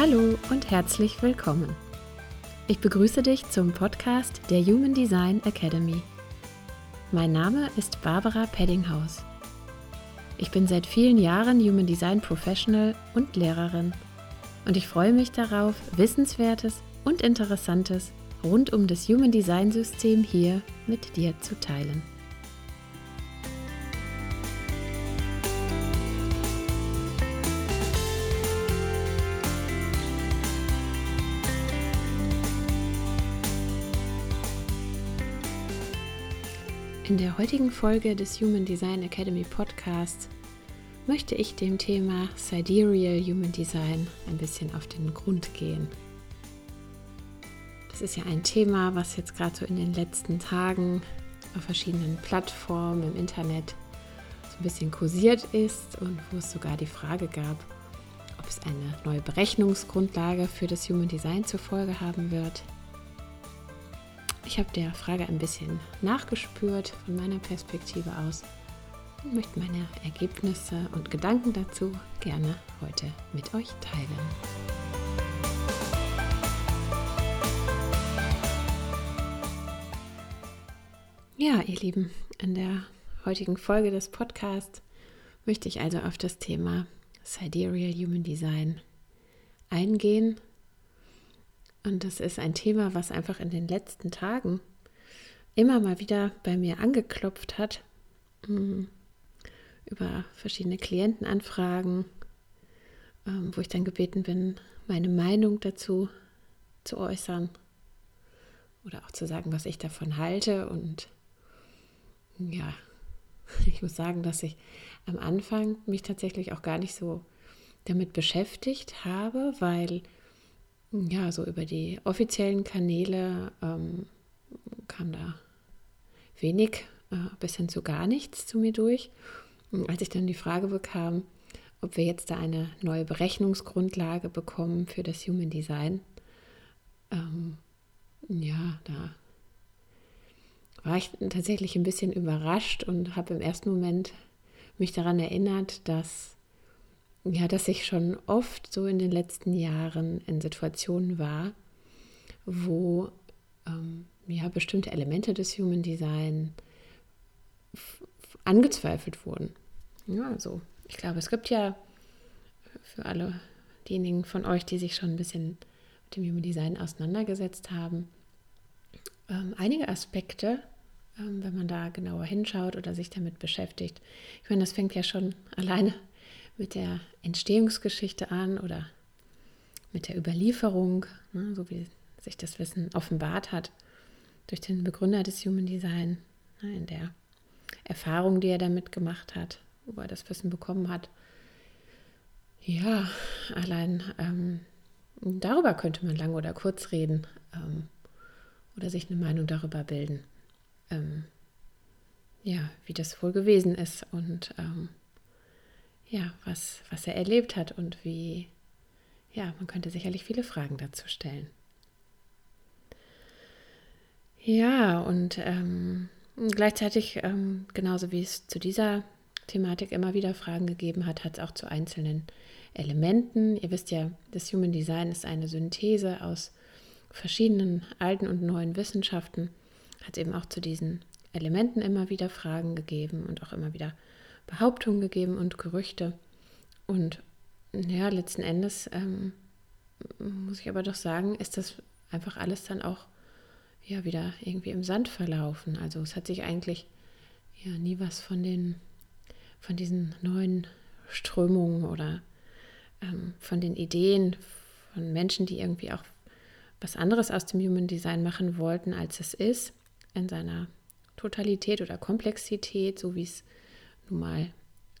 Hallo und herzlich willkommen. Ich begrüße dich zum Podcast der Human Design Academy. Mein Name ist Barbara Peddinghaus. Ich bin seit vielen Jahren Human Design Professional und Lehrerin und ich freue mich darauf, Wissenswertes und Interessantes rund um das Human Design System hier mit dir zu teilen. In der heutigen Folge des Human Design Academy Podcasts möchte ich dem Thema Sidereal Human Design ein bisschen auf den Grund gehen. Das ist ja ein Thema, was jetzt gerade so in den letzten Tagen auf verschiedenen Plattformen im Internet so ein bisschen kursiert ist und wo es sogar die Frage gab, ob es eine neue Berechnungsgrundlage für das Human Design zur Folge haben wird. Ich habe der Frage ein bisschen nachgespürt von meiner Perspektive aus und möchte meine Ergebnisse und Gedanken dazu gerne heute mit euch teilen. Ja, ihr Lieben, in der heutigen Folge des Podcasts möchte ich also auf das Thema Sidereal Human Design eingehen und das ist ein Thema, was einfach in den letzten Tagen immer mal wieder bei mir angeklopft hat. Mm, über verschiedene Klientenanfragen, ähm, wo ich dann gebeten bin, meine Meinung dazu zu äußern oder auch zu sagen, was ich davon halte. Und ja, ich muss sagen, dass ich am Anfang mich tatsächlich auch gar nicht so damit beschäftigt habe, weil ja, so über die offiziellen Kanäle ähm, kam da wenig äh, bis hin zu gar nichts zu mir durch. Und als ich dann die Frage bekam, ob wir jetzt da eine neue Berechnungsgrundlage bekommen für das Human Design, ähm, ja, da war ich tatsächlich ein bisschen überrascht und habe im ersten Moment mich daran erinnert, dass ja, dass ich schon oft so in den letzten Jahren in Situationen war, wo ähm, ja bestimmte Elemente des Human Design angezweifelt wurden. Ja, also ich glaube, es gibt ja für alle diejenigen von euch, die sich schon ein bisschen mit dem Human Design auseinandergesetzt haben, ähm, einige Aspekte, ähm, wenn man da genauer hinschaut oder sich damit beschäftigt. Ich meine, das fängt ja schon alleine mit der Entstehungsgeschichte an oder mit der Überlieferung, ne, so wie sich das Wissen offenbart hat durch den Begründer des Human Design, ne, in der Erfahrung, die er damit gemacht hat, wo er das Wissen bekommen hat. Ja, allein ähm, darüber könnte man lang oder kurz reden ähm, oder sich eine Meinung darüber bilden, ähm, ja, wie das wohl gewesen ist und ähm, ja, was, was er erlebt hat und wie, ja, man könnte sicherlich viele Fragen dazu stellen. Ja, und ähm, gleichzeitig, ähm, genauso wie es zu dieser Thematik immer wieder Fragen gegeben hat, hat es auch zu einzelnen Elementen. Ihr wisst ja, das Human Design ist eine Synthese aus verschiedenen alten und neuen Wissenschaften. Hat es eben auch zu diesen Elementen immer wieder Fragen gegeben und auch immer wieder Behauptungen gegeben und Gerüchte. Und ja, letzten Endes ähm, muss ich aber doch sagen, ist das einfach alles dann auch ja wieder irgendwie im Sand verlaufen. Also es hat sich eigentlich ja nie was von den von diesen neuen Strömungen oder ähm, von den Ideen von Menschen, die irgendwie auch was anderes aus dem Human Design machen wollten, als es ist, in seiner Totalität oder Komplexität, so wie es nun mal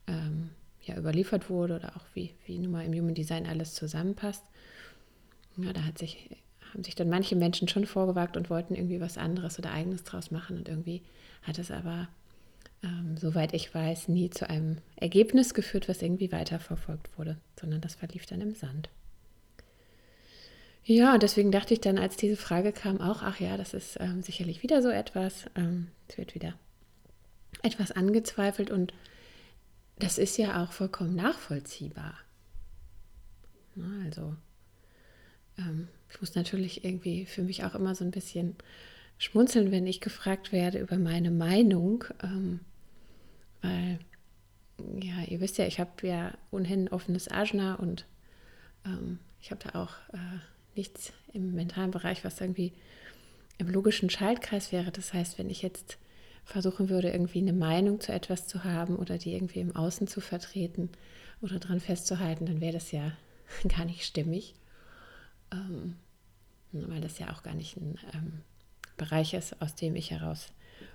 ähm, ja, überliefert wurde oder auch wie, wie nun mal im Human Design alles zusammenpasst. Ja, da hat sich, haben sich dann manche Menschen schon vorgewagt und wollten irgendwie was anderes oder eigenes draus machen und irgendwie hat es aber, ähm, soweit ich weiß, nie zu einem Ergebnis geführt, was irgendwie weiterverfolgt wurde, sondern das verlief dann im Sand. Ja, deswegen dachte ich dann, als diese Frage kam, auch, ach ja, das ist ähm, sicherlich wieder so etwas, ähm, es wird wieder etwas angezweifelt und das ist ja auch vollkommen nachvollziehbar. Also ähm, ich muss natürlich irgendwie für mich auch immer so ein bisschen schmunzeln, wenn ich gefragt werde über meine Meinung, ähm, weil ja, ihr wisst ja, ich habe ja ohnehin ein offenes Ajna und ähm, ich habe da auch äh, nichts im mentalen Bereich, was irgendwie im logischen Schaltkreis wäre. Das heißt, wenn ich jetzt versuchen würde, irgendwie eine Meinung zu etwas zu haben oder die irgendwie im Außen zu vertreten oder dran festzuhalten, dann wäre das ja gar nicht stimmig, ähm, weil das ja auch gar nicht ein ähm, Bereich ist, aus dem ich heraus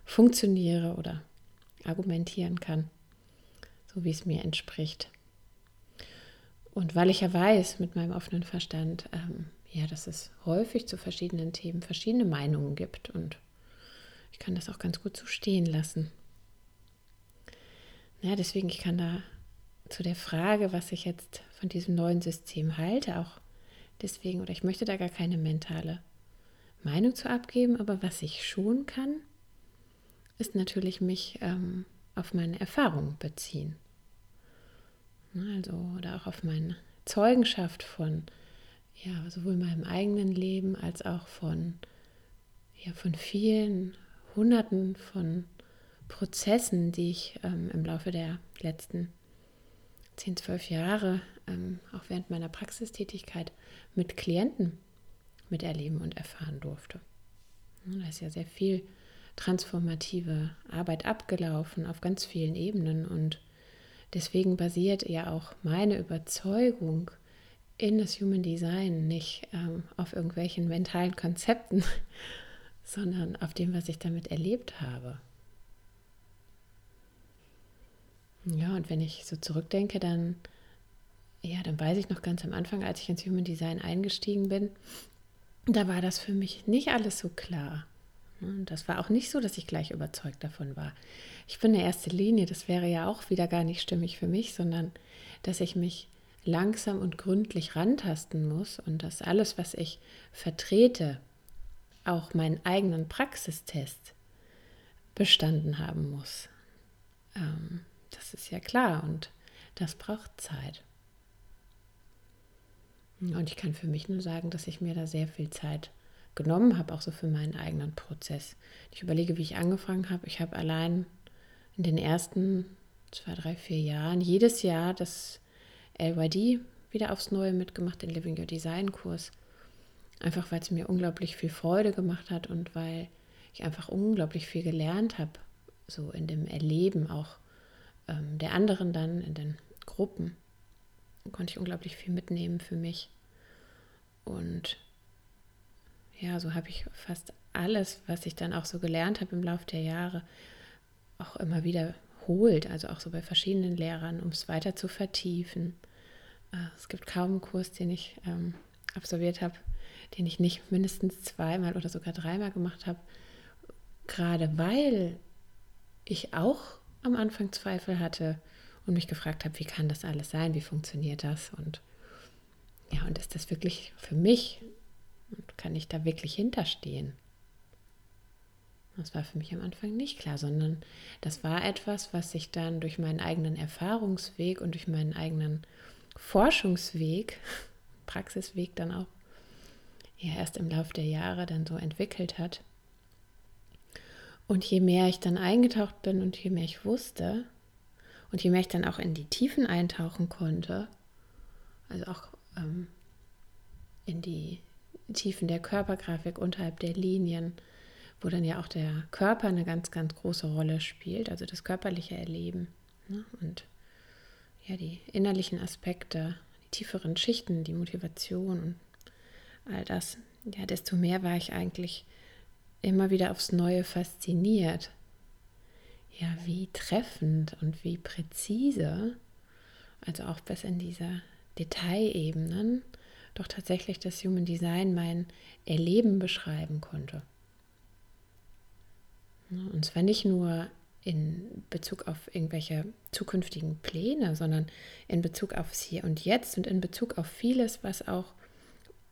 funktioniere oder argumentieren kann, so wie es mir entspricht. Und weil ich ja weiß mit meinem offenen Verstand, ähm, ja, dass es häufig zu verschiedenen Themen verschiedene Meinungen gibt und ich kann das auch ganz gut so stehen lassen. Ja, deswegen, ich kann da zu der Frage, was ich jetzt von diesem neuen System halte, auch deswegen, oder ich möchte da gar keine mentale Meinung zu abgeben, aber was ich schon kann, ist natürlich mich ähm, auf meine Erfahrungen beziehen. Also, oder auch auf meine Zeugenschaft von ja, sowohl meinem eigenen Leben als auch von, ja, von vielen Hunderten von Prozessen, die ich ähm, im Laufe der letzten 10, 12 Jahre, ähm, auch während meiner Praxistätigkeit, mit Klienten miterleben und erfahren durfte. Da ist ja sehr viel transformative Arbeit abgelaufen auf ganz vielen Ebenen und deswegen basiert ja auch meine Überzeugung in das Human Design nicht ähm, auf irgendwelchen mentalen Konzepten, sondern auf dem, was ich damit erlebt habe. Ja, und wenn ich so zurückdenke, dann, ja, dann weiß ich noch ganz am Anfang, als ich ins Human Design eingestiegen bin, da war das für mich nicht alles so klar. Und das war auch nicht so, dass ich gleich überzeugt davon war. Ich bin in der ersten Linie, das wäre ja auch wieder gar nicht stimmig für mich, sondern dass ich mich langsam und gründlich rantasten muss und dass alles, was ich vertrete, auch meinen eigenen Praxistest bestanden haben muss. Ähm, das ist ja klar und das braucht Zeit. Und ich kann für mich nur sagen, dass ich mir da sehr viel Zeit genommen habe, auch so für meinen eigenen Prozess. Ich überlege, wie ich angefangen habe. Ich habe allein in den ersten zwei, drei, vier Jahren jedes Jahr das LYD wieder aufs Neue mitgemacht, den Living Your Design Kurs. Einfach weil es mir unglaublich viel Freude gemacht hat und weil ich einfach unglaublich viel gelernt habe, so in dem Erleben auch ähm, der anderen dann, in den Gruppen. Da konnte ich unglaublich viel mitnehmen für mich. Und ja, so habe ich fast alles, was ich dann auch so gelernt habe im Laufe der Jahre, auch immer wiederholt, also auch so bei verschiedenen Lehrern, um es weiter zu vertiefen. Äh, es gibt kaum einen Kurs, den ich ähm, absolviert habe, den ich nicht mindestens zweimal oder sogar dreimal gemacht habe, gerade weil ich auch am Anfang Zweifel hatte und mich gefragt habe, wie kann das alles sein, wie funktioniert das? Und ja, und ist das wirklich für mich? Und kann ich da wirklich hinterstehen? Das war für mich am Anfang nicht klar, sondern das war etwas, was sich dann durch meinen eigenen Erfahrungsweg und durch meinen eigenen Forschungsweg, Praxisweg dann auch, ja erst im Laufe der Jahre dann so entwickelt hat. Und je mehr ich dann eingetaucht bin und je mehr ich wusste und je mehr ich dann auch in die Tiefen eintauchen konnte, also auch ähm, in die Tiefen der Körpergrafik unterhalb der Linien, wo dann ja auch der Körper eine ganz, ganz große Rolle spielt, also das körperliche Erleben ne? und ja, die innerlichen Aspekte, die tieferen Schichten, die Motivation und all das, ja, desto mehr war ich eigentlich immer wieder aufs Neue fasziniert. Ja, wie treffend und wie präzise, also auch bis in diese Detailebenen, doch tatsächlich das Human Design mein Erleben beschreiben konnte. Und zwar nicht nur in Bezug auf irgendwelche zukünftigen Pläne, sondern in Bezug aufs Hier und Jetzt und in Bezug auf vieles, was auch,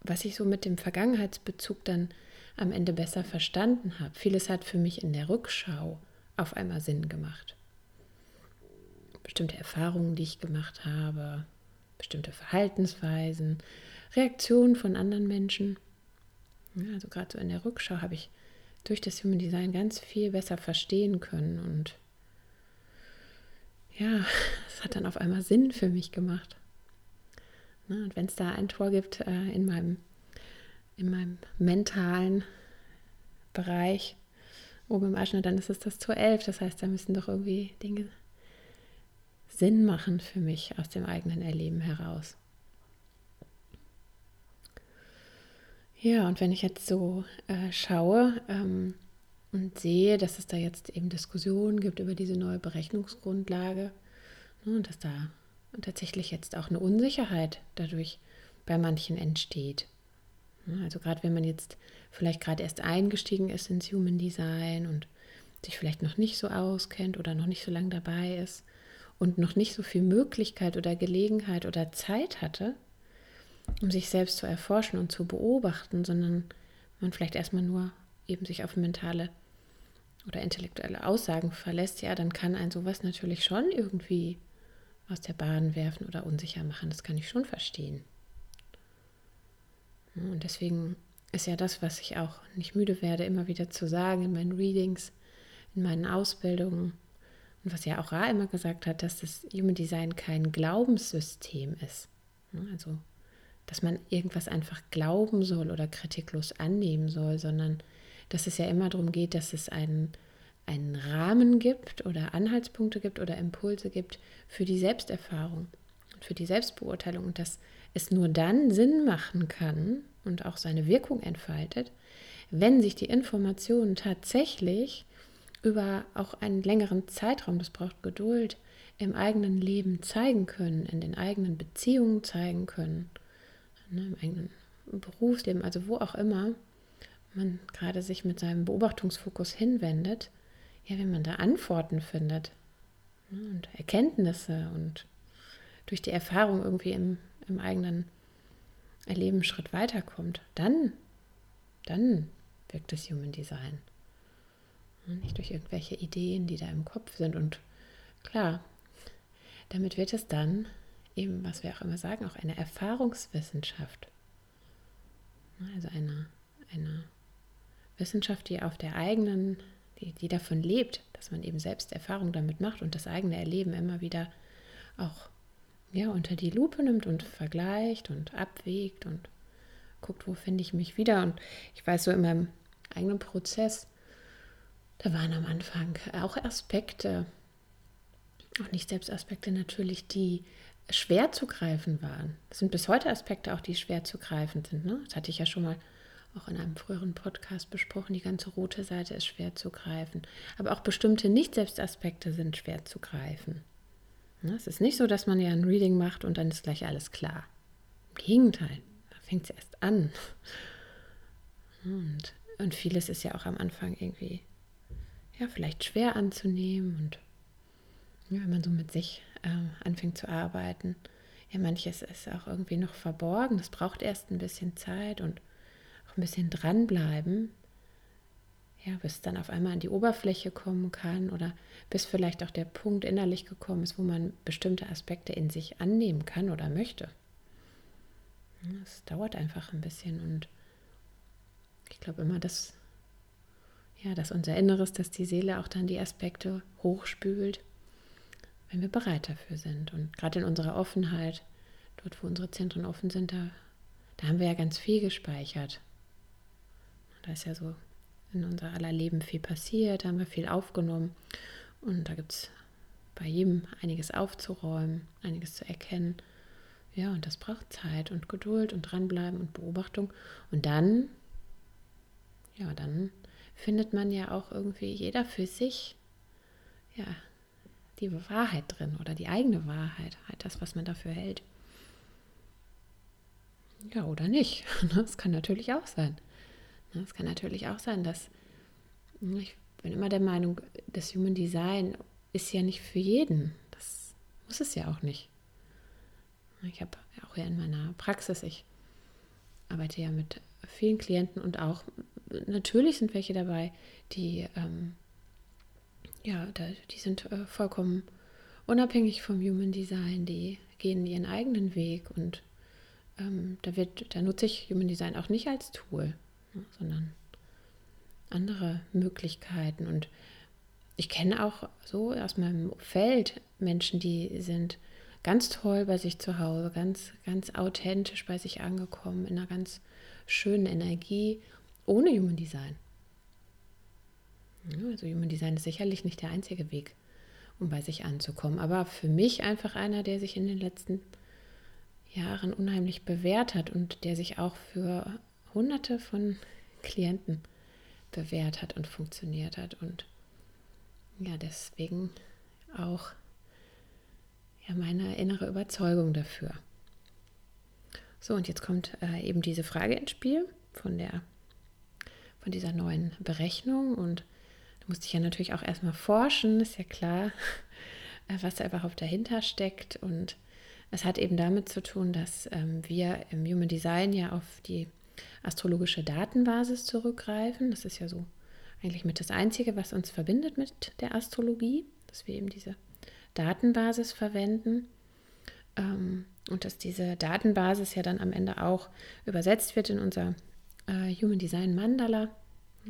was ich so mit dem Vergangenheitsbezug dann am Ende besser verstanden habe. Vieles hat für mich in der Rückschau auf einmal Sinn gemacht. Bestimmte Erfahrungen, die ich gemacht habe, bestimmte Verhaltensweisen, Reaktionen von anderen Menschen. Also gerade so in der Rückschau habe ich durch das Human Design ganz viel besser verstehen können und ja, es hat dann auf einmal Sinn für mich gemacht. Ne, und wenn es da ein Tor gibt äh, in, meinem, in meinem mentalen Bereich oben im Aschner, dann ist es das Tor 11. Das heißt, da müssen doch irgendwie Dinge Sinn machen für mich aus dem eigenen Erleben heraus. Ja, und wenn ich jetzt so äh, schaue ähm, und sehe, dass es da jetzt eben Diskussionen gibt über diese neue Berechnungsgrundlage ne, und dass da tatsächlich jetzt auch eine Unsicherheit dadurch bei manchen entsteht. Also gerade wenn man jetzt vielleicht gerade erst eingestiegen ist ins Human Design und sich vielleicht noch nicht so auskennt oder noch nicht so lange dabei ist und noch nicht so viel Möglichkeit oder Gelegenheit oder Zeit hatte, um sich selbst zu erforschen und zu beobachten, sondern man vielleicht erstmal nur eben sich auf mentale oder intellektuelle Aussagen verlässt, ja, dann kann ein sowas natürlich schon irgendwie aus der Bahn werfen oder unsicher machen. Das kann ich schon verstehen. Und deswegen ist ja das, was ich auch nicht müde werde, immer wieder zu sagen in meinen Readings, in meinen Ausbildungen und was ja auch Ra immer gesagt hat, dass das Human Design kein Glaubenssystem ist. Also dass man irgendwas einfach glauben soll oder kritiklos annehmen soll, sondern dass es ja immer darum geht, dass es einen, einen Rahmen gibt oder Anhaltspunkte gibt oder Impulse gibt für die Selbsterfahrung und für die Selbstbeurteilung und dass es nur dann Sinn machen kann und auch seine Wirkung entfaltet, wenn sich die Informationen tatsächlich über auch einen längeren Zeitraum, das braucht Geduld, im eigenen Leben zeigen können, in den eigenen Beziehungen zeigen können ne, im eigenen Berufsleben, also wo auch immer man gerade sich mit seinem Beobachtungsfokus hinwendet, ja, wenn man da Antworten findet ne, und Erkenntnisse und durch die Erfahrung irgendwie im, im eigenen Erleben Schritt weiterkommt, dann, dann wirkt das Human Design. Ne, nicht durch irgendwelche Ideen, die da im Kopf sind. Und klar, damit wird es dann eben, was wir auch immer sagen, auch eine Erfahrungswissenschaft. Also eine, eine Wissenschaft, die auf der eigenen, die, die davon lebt, dass man eben selbst Erfahrung damit macht und das eigene Erleben immer wieder auch ja, unter die Lupe nimmt und vergleicht und abwägt und guckt, wo finde ich mich wieder. Und ich weiß so in meinem eigenen Prozess, da waren am Anfang auch Aspekte, auch nicht selbst Aspekte natürlich, die schwer zu greifen waren. Das sind bis heute Aspekte auch, die schwer zu greifen sind. Ne? Das hatte ich ja schon mal auch in einem früheren Podcast besprochen. Die ganze rote Seite ist schwer zu greifen. Aber auch bestimmte Nicht-Selbstaspekte sind schwer zu greifen. Ne? Es ist nicht so, dass man ja ein Reading macht und dann ist gleich alles klar. Im Gegenteil, da fängt es erst an. Und, und vieles ist ja auch am Anfang irgendwie, ja, vielleicht schwer anzunehmen und wenn man so mit sich äh, anfängt zu arbeiten. Ja, manches ist auch irgendwie noch verborgen. Das braucht erst ein bisschen Zeit und ein bisschen dranbleiben. Ja, bis dann auf einmal an die Oberfläche kommen kann oder bis vielleicht auch der Punkt innerlich gekommen ist, wo man bestimmte Aspekte in sich annehmen kann oder möchte. Es dauert einfach ein bisschen und ich glaube immer, dass, ja, dass unser Inneres, dass die Seele auch dann die Aspekte hochspült wenn wir bereit dafür sind. Und gerade in unserer Offenheit, dort wo unsere Zentren offen sind, da, da haben wir ja ganz viel gespeichert. Da ist ja so in unser aller Leben viel passiert, da haben wir viel aufgenommen. Und da gibt es bei jedem einiges aufzuräumen, einiges zu erkennen. Ja, und das braucht Zeit und Geduld und dranbleiben und Beobachtung. Und dann, ja, dann findet man ja auch irgendwie jeder für sich, ja, die Wahrheit drin oder die eigene Wahrheit, halt das, was man dafür hält. Ja, oder nicht. Das kann natürlich auch sein. Es kann natürlich auch sein, dass ich bin immer der Meinung, das Human Design ist ja nicht für jeden. Das muss es ja auch nicht. Ich habe auch ja in meiner Praxis, ich arbeite ja mit vielen Klienten und auch natürlich sind welche dabei, die ähm, ja, die sind äh, vollkommen unabhängig vom Human Design, die gehen ihren eigenen Weg und äh, ähm, da, wird, da nutze ich Human Design auch nicht als Tool, ne, sondern andere Möglichkeiten. Und ich kenne auch so aus meinem Feld Menschen, die sind ganz toll bei sich zu Hause, ganz, ganz authentisch bei sich angekommen, in einer ganz schönen Energie, ohne Human Design. Also Human Design ist sicherlich nicht der einzige Weg, um bei sich anzukommen. Aber für mich einfach einer, der sich in den letzten Jahren unheimlich bewährt hat und der sich auch für hunderte von Klienten bewährt hat und funktioniert hat. Und ja, deswegen auch ja, meine innere Überzeugung dafür. So, und jetzt kommt äh, eben diese Frage ins Spiel von der von dieser neuen Berechnung und da musste ich ja natürlich auch erstmal forschen, ist ja klar, äh, was da überhaupt dahinter steckt und es hat eben damit zu tun, dass ähm, wir im Human Design ja auf die astrologische Datenbasis zurückgreifen. Das ist ja so eigentlich mit das Einzige, was uns verbindet mit der Astrologie, dass wir eben diese Datenbasis verwenden. Ähm, und dass diese Datenbasis ja dann am Ende auch übersetzt wird in unser äh, Human Design Mandala,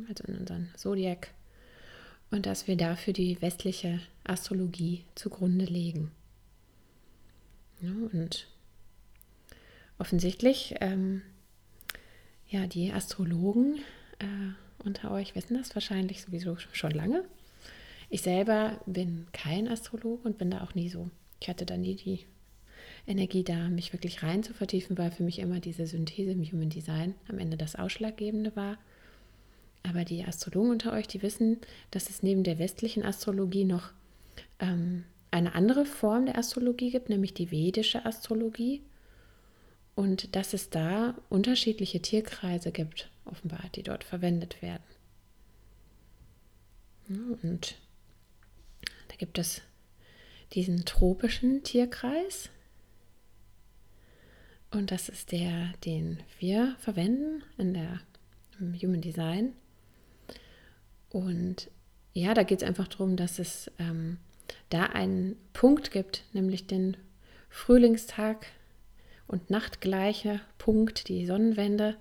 also in unseren Zodiac, und dass wir dafür die westliche Astrologie zugrunde legen. Und offensichtlich, ähm, ja, die Astrologen äh, unter euch wissen das wahrscheinlich sowieso schon lange. Ich selber bin kein Astrologe und bin da auch nie so. Ich hatte da nie die Energie da, mich wirklich rein zu vertiefen, weil für mich immer diese Synthese im Human Design am Ende das Ausschlaggebende war. Aber die Astrologen unter euch, die wissen, dass es neben der westlichen Astrologie noch ähm, eine andere Form der Astrologie gibt, nämlich die vedische Astrologie. Und dass es da unterschiedliche Tierkreise gibt, offenbar, die dort verwendet werden. Und da gibt es diesen tropischen Tierkreis. Und das ist der, den wir verwenden in der, im Human Design. Und ja, da geht es einfach darum, dass es ähm, da einen Punkt gibt, nämlich den Frühlingstag und nachtgleiche Punkt, die Sonnenwende,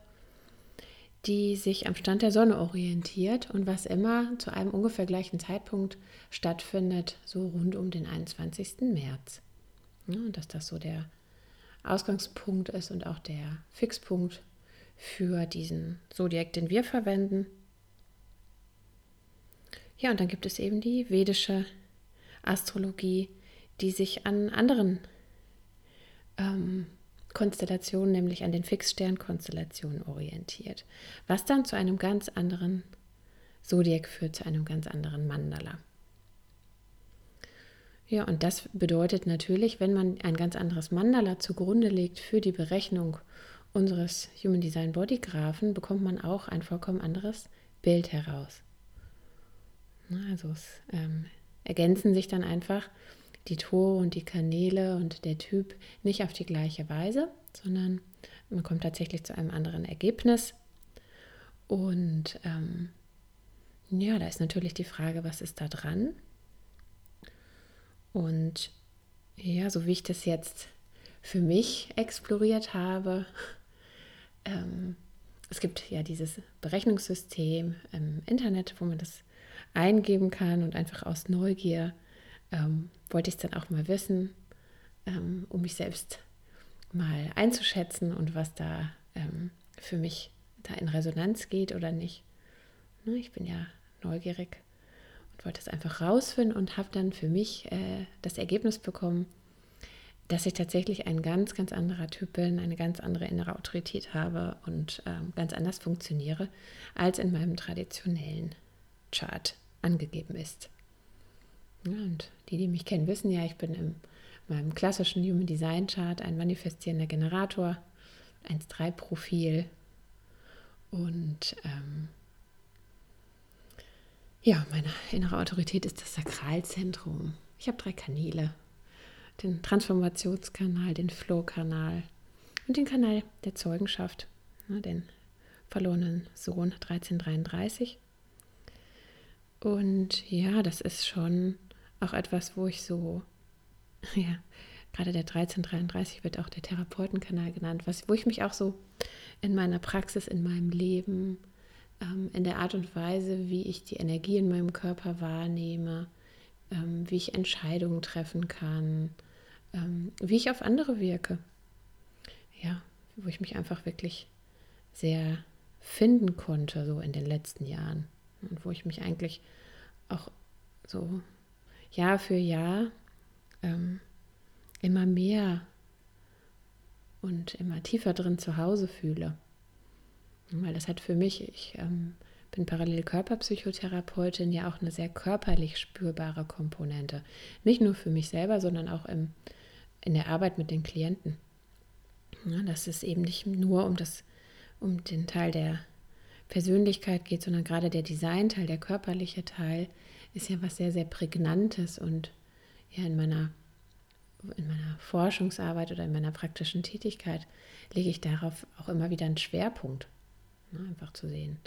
die sich am Stand der Sonne orientiert und was immer zu einem ungefähr gleichen Zeitpunkt stattfindet, so rund um den 21. März. Und dass das so der Ausgangspunkt ist und auch der Fixpunkt für diesen Zodiac, den wir verwenden. Ja, und dann gibt es eben die vedische Astrologie, die sich an anderen ähm, Konstellationen, nämlich an den Fixsternkonstellationen orientiert, was dann zu einem ganz anderen Zodiac führt, zu einem ganz anderen Mandala. Ja, und das bedeutet natürlich, wenn man ein ganz anderes Mandala zugrunde legt für die Berechnung unseres Human Design Body Graphen, bekommt man auch ein vollkommen anderes Bild heraus. Also es ähm, ergänzen sich dann einfach die Tore und die Kanäle und der Typ nicht auf die gleiche Weise, sondern man kommt tatsächlich zu einem anderen Ergebnis. Und ähm, ja, da ist natürlich die Frage, was ist da dran? Und ja, so wie ich das jetzt für mich exploriert habe, ähm, es gibt ja dieses Berechnungssystem im Internet, wo man das eingeben kann und einfach aus Neugier ähm, wollte ich es dann auch mal wissen, ähm, um mich selbst mal einzuschätzen und was da ähm, für mich da in Resonanz geht oder nicht. Ne, ich bin ja neugierig und wollte es einfach rausfinden und habe dann für mich äh, das Ergebnis bekommen, dass ich tatsächlich ein ganz, ganz anderer Typ bin, eine ganz andere innere Autorität habe und ähm, ganz anders funktioniere als in meinem traditionellen Chart angegeben ist. Ja, und die, die mich kennen, wissen ja, ich bin in meinem klassischen Human Design Chart ein manifestierender Generator, 1-3-Profil und ähm, ja, meine innere Autorität ist das Sakralzentrum. Ich habe drei Kanäle. Den Transformationskanal, den Flow-Kanal und den Kanal der Zeugenschaft, ne, den verlorenen Sohn 1333. Und ja, das ist schon auch etwas, wo ich so ja, gerade der 1333 wird auch der Therapeutenkanal genannt, was, wo ich mich auch so in meiner Praxis, in meinem Leben, ähm, in der Art und Weise, wie ich die Energie in meinem Körper wahrnehme, ähm, wie ich Entscheidungen treffen kann, ähm, wie ich auf andere wirke. Ja, wo ich mich einfach wirklich sehr finden konnte, so in den letzten Jahren. Und wo ich mich eigentlich auch so Jahr für Jahr ähm, immer mehr und immer tiefer drin zu Hause fühle. Weil das hat für mich, ich ähm, bin parallel Körperpsychotherapeutin, ja auch eine sehr körperlich spürbare Komponente. Nicht nur für mich selber, sondern auch im, in der Arbeit mit den Klienten. Ja, dass es eben nicht nur um, das, um den Teil der Persönlichkeit geht, sondern gerade der Designteil, der körperliche Teil, ist ja was sehr, sehr Prägnantes und ja in meiner, in meiner Forschungsarbeit oder in meiner praktischen Tätigkeit lege ich darauf auch immer wieder einen Schwerpunkt. Ne, einfach zu sehen,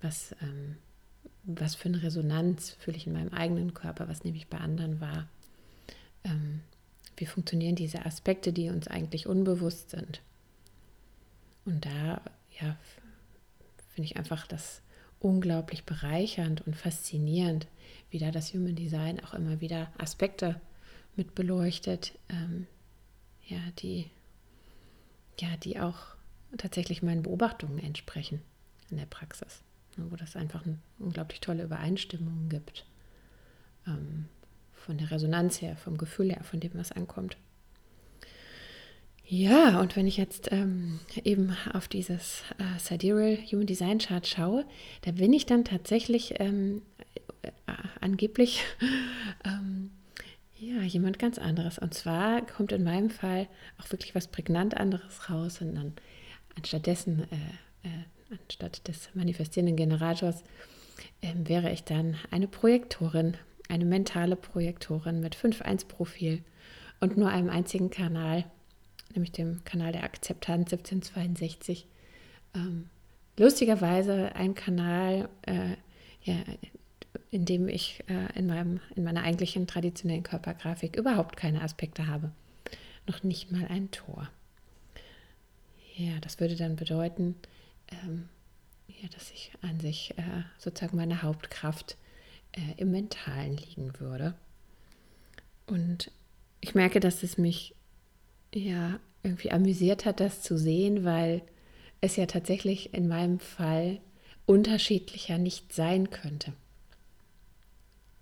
was, ähm, was für eine Resonanz fühle ich in meinem eigenen Körper, was nehme ich bei anderen wahr. Ähm, wie funktionieren diese Aspekte, die uns eigentlich unbewusst sind. Und da, ja, finde ich einfach das unglaublich bereichernd und faszinierend, wie da das Human Design auch immer wieder Aspekte mit beleuchtet, ähm, ja, die, ja, die auch tatsächlich meinen Beobachtungen entsprechen in der Praxis, wo das einfach eine unglaublich tolle Übereinstimmung gibt. Ähm, von der Resonanz her, vom Gefühl her, von dem, was ankommt. Ja, und wenn ich jetzt ähm, eben auf dieses äh, Sidereal Human Design Chart schaue, da bin ich dann tatsächlich ähm, äh, angeblich ähm, ja, jemand ganz anderes. Und zwar kommt in meinem Fall auch wirklich was prägnant anderes raus. Und dann anstattdessen, äh, äh, anstatt des manifestierenden Generators, ähm, wäre ich dann eine Projektorin eine mentale Projektorin mit 5.1-Profil und nur einem einzigen Kanal, nämlich dem Kanal der Akzeptanz 1762. Ähm, lustigerweise ein Kanal, äh, ja, in dem ich äh, in, meinem, in meiner eigentlichen traditionellen Körpergrafik überhaupt keine Aspekte habe. Noch nicht mal ein Tor. Ja, das würde dann bedeuten, ähm, ja, dass ich an sich äh, sozusagen meine Hauptkraft äh, im Mentalen liegen würde. Und ich merke, dass es mich ja irgendwie amüsiert hat, das zu sehen, weil es ja tatsächlich in meinem Fall unterschiedlicher nicht sein könnte.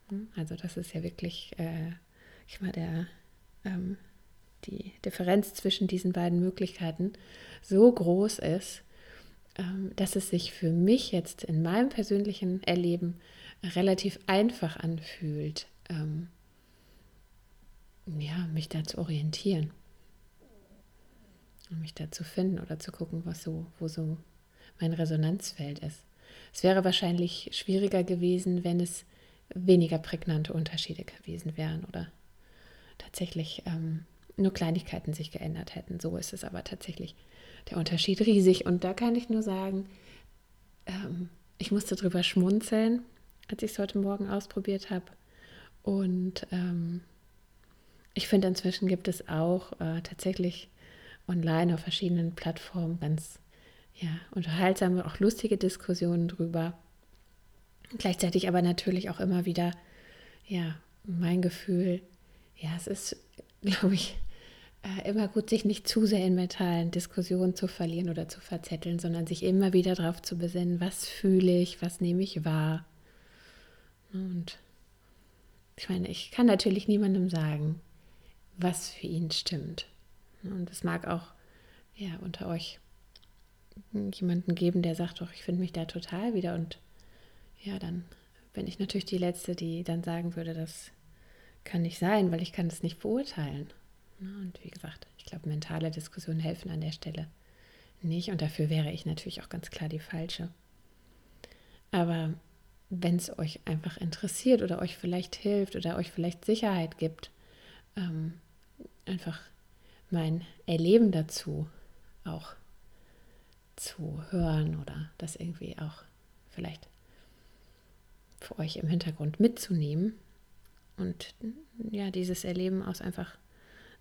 Hm, also das ist ja wirklich, äh, ich mal, der, ähm, die Differenz zwischen diesen beiden Möglichkeiten so groß ist, ähm, dass es sich für mich jetzt in meinem persönlichen Erleben relativ einfach anfühlt, ähm, ja, mich da zu orientieren. Und mich da zu finden oder zu gucken, was so, wo so mein Resonanzfeld ist. Es wäre wahrscheinlich schwieriger gewesen, wenn es weniger prägnante Unterschiede gewesen wären oder tatsächlich ähm, nur Kleinigkeiten sich geändert hätten. So ist es aber tatsächlich der Unterschied riesig. Und da kann ich nur sagen, ähm, ich musste drüber schmunzeln, als ich es heute Morgen ausprobiert habe. Und ähm, ich finde, inzwischen gibt es auch äh, tatsächlich online auf verschiedenen Plattformen ganz ja, unterhaltsame, auch lustige Diskussionen drüber. Gleichzeitig aber natürlich auch immer wieder, ja, mein Gefühl, ja, es ist, glaube ich, äh, immer gut, sich nicht zu sehr in mentalen Diskussionen zu verlieren oder zu verzetteln, sondern sich immer wieder darauf zu besinnen, was fühle ich, was nehme ich wahr und ich meine, ich kann natürlich niemandem sagen, was für ihn stimmt. Und es mag auch ja, unter euch jemanden geben, der sagt, doch, ich finde mich da total wieder. Und ja, dann bin ich natürlich die Letzte, die dann sagen würde, das kann nicht sein, weil ich kann das nicht beurteilen. Und wie gesagt, ich glaube, mentale Diskussionen helfen an der Stelle nicht. Und dafür wäre ich natürlich auch ganz klar die falsche. Aber wenn es euch einfach interessiert oder euch vielleicht hilft oder euch vielleicht Sicherheit gibt, ähm, einfach mein Erleben dazu auch zu hören oder das irgendwie auch vielleicht für euch im Hintergrund mitzunehmen und ja, dieses Erleben aus einfach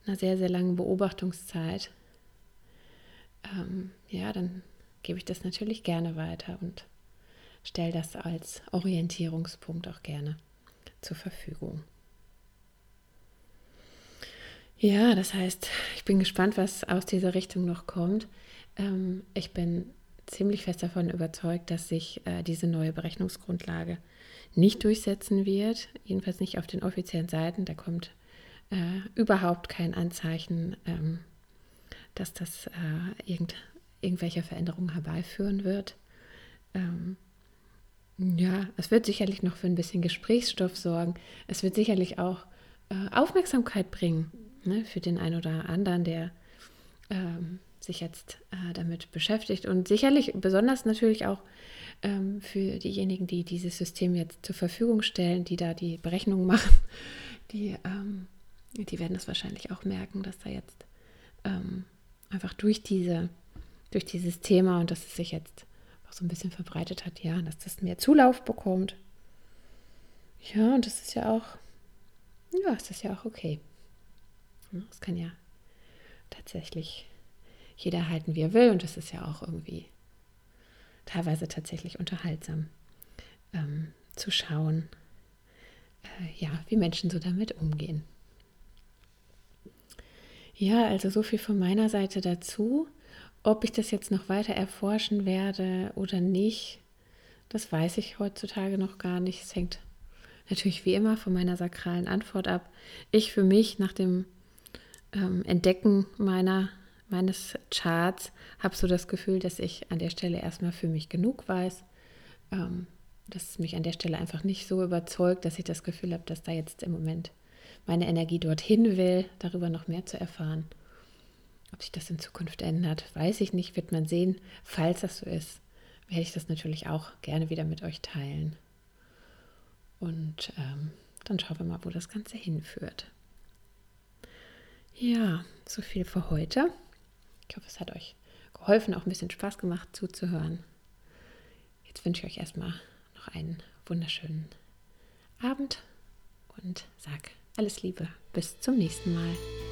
einer sehr, sehr langen Beobachtungszeit, ähm, ja, dann gebe ich das natürlich gerne weiter und stelle das als Orientierungspunkt auch gerne zur Verfügung. Ja, das heißt, ich bin gespannt, was aus dieser Richtung noch kommt. Ähm, ich bin ziemlich fest davon überzeugt, dass sich äh, diese neue Berechnungsgrundlage nicht durchsetzen wird, jedenfalls nicht auf den offiziellen Seiten. Da kommt äh, überhaupt kein Anzeichen, ähm, dass das äh, irgend, irgendwelche Veränderungen herbeiführen wird. Ähm, ja, es wird sicherlich noch für ein bisschen Gesprächsstoff sorgen. Es wird sicherlich auch äh, Aufmerksamkeit bringen ne, für den einen oder anderen, der ähm, sich jetzt äh, damit beschäftigt. Und sicherlich besonders natürlich auch ähm, für diejenigen, die dieses System jetzt zur Verfügung stellen, die da die Berechnungen machen, die, ähm, die werden das wahrscheinlich auch merken, dass da jetzt ähm, einfach durch diese, durch dieses Thema und dass es sich jetzt auch so ein bisschen verbreitet hat, ja, dass das mehr Zulauf bekommt. Ja, und das ist ja auch, ja, ist das ja auch okay. Das kann ja tatsächlich jeder halten, wie er will. Und das ist ja auch irgendwie teilweise tatsächlich unterhaltsam ähm, zu schauen, äh, ja, wie Menschen so damit umgehen. Ja, also so viel von meiner Seite dazu. Ob ich das jetzt noch weiter erforschen werde oder nicht, das weiß ich heutzutage noch gar nicht. Es hängt natürlich wie immer von meiner sakralen Antwort ab. Ich für mich nach dem ähm, Entdecken meiner, meines Charts habe so das Gefühl, dass ich an der Stelle erstmal für mich genug weiß. Ähm, dass mich an der Stelle einfach nicht so überzeugt, dass ich das Gefühl habe, dass da jetzt im Moment meine Energie dorthin will, darüber noch mehr zu erfahren. Ob sich das in Zukunft ändert, weiß ich nicht, wird man sehen. Falls das so ist, werde ich das natürlich auch gerne wieder mit euch teilen. Und ähm, dann schauen wir mal, wo das Ganze hinführt. Ja, so viel für heute. Ich hoffe, es hat euch geholfen, auch ein bisschen Spaß gemacht zuzuhören. Jetzt wünsche ich euch erstmal noch einen wunderschönen Abend und sag alles Liebe. Bis zum nächsten Mal.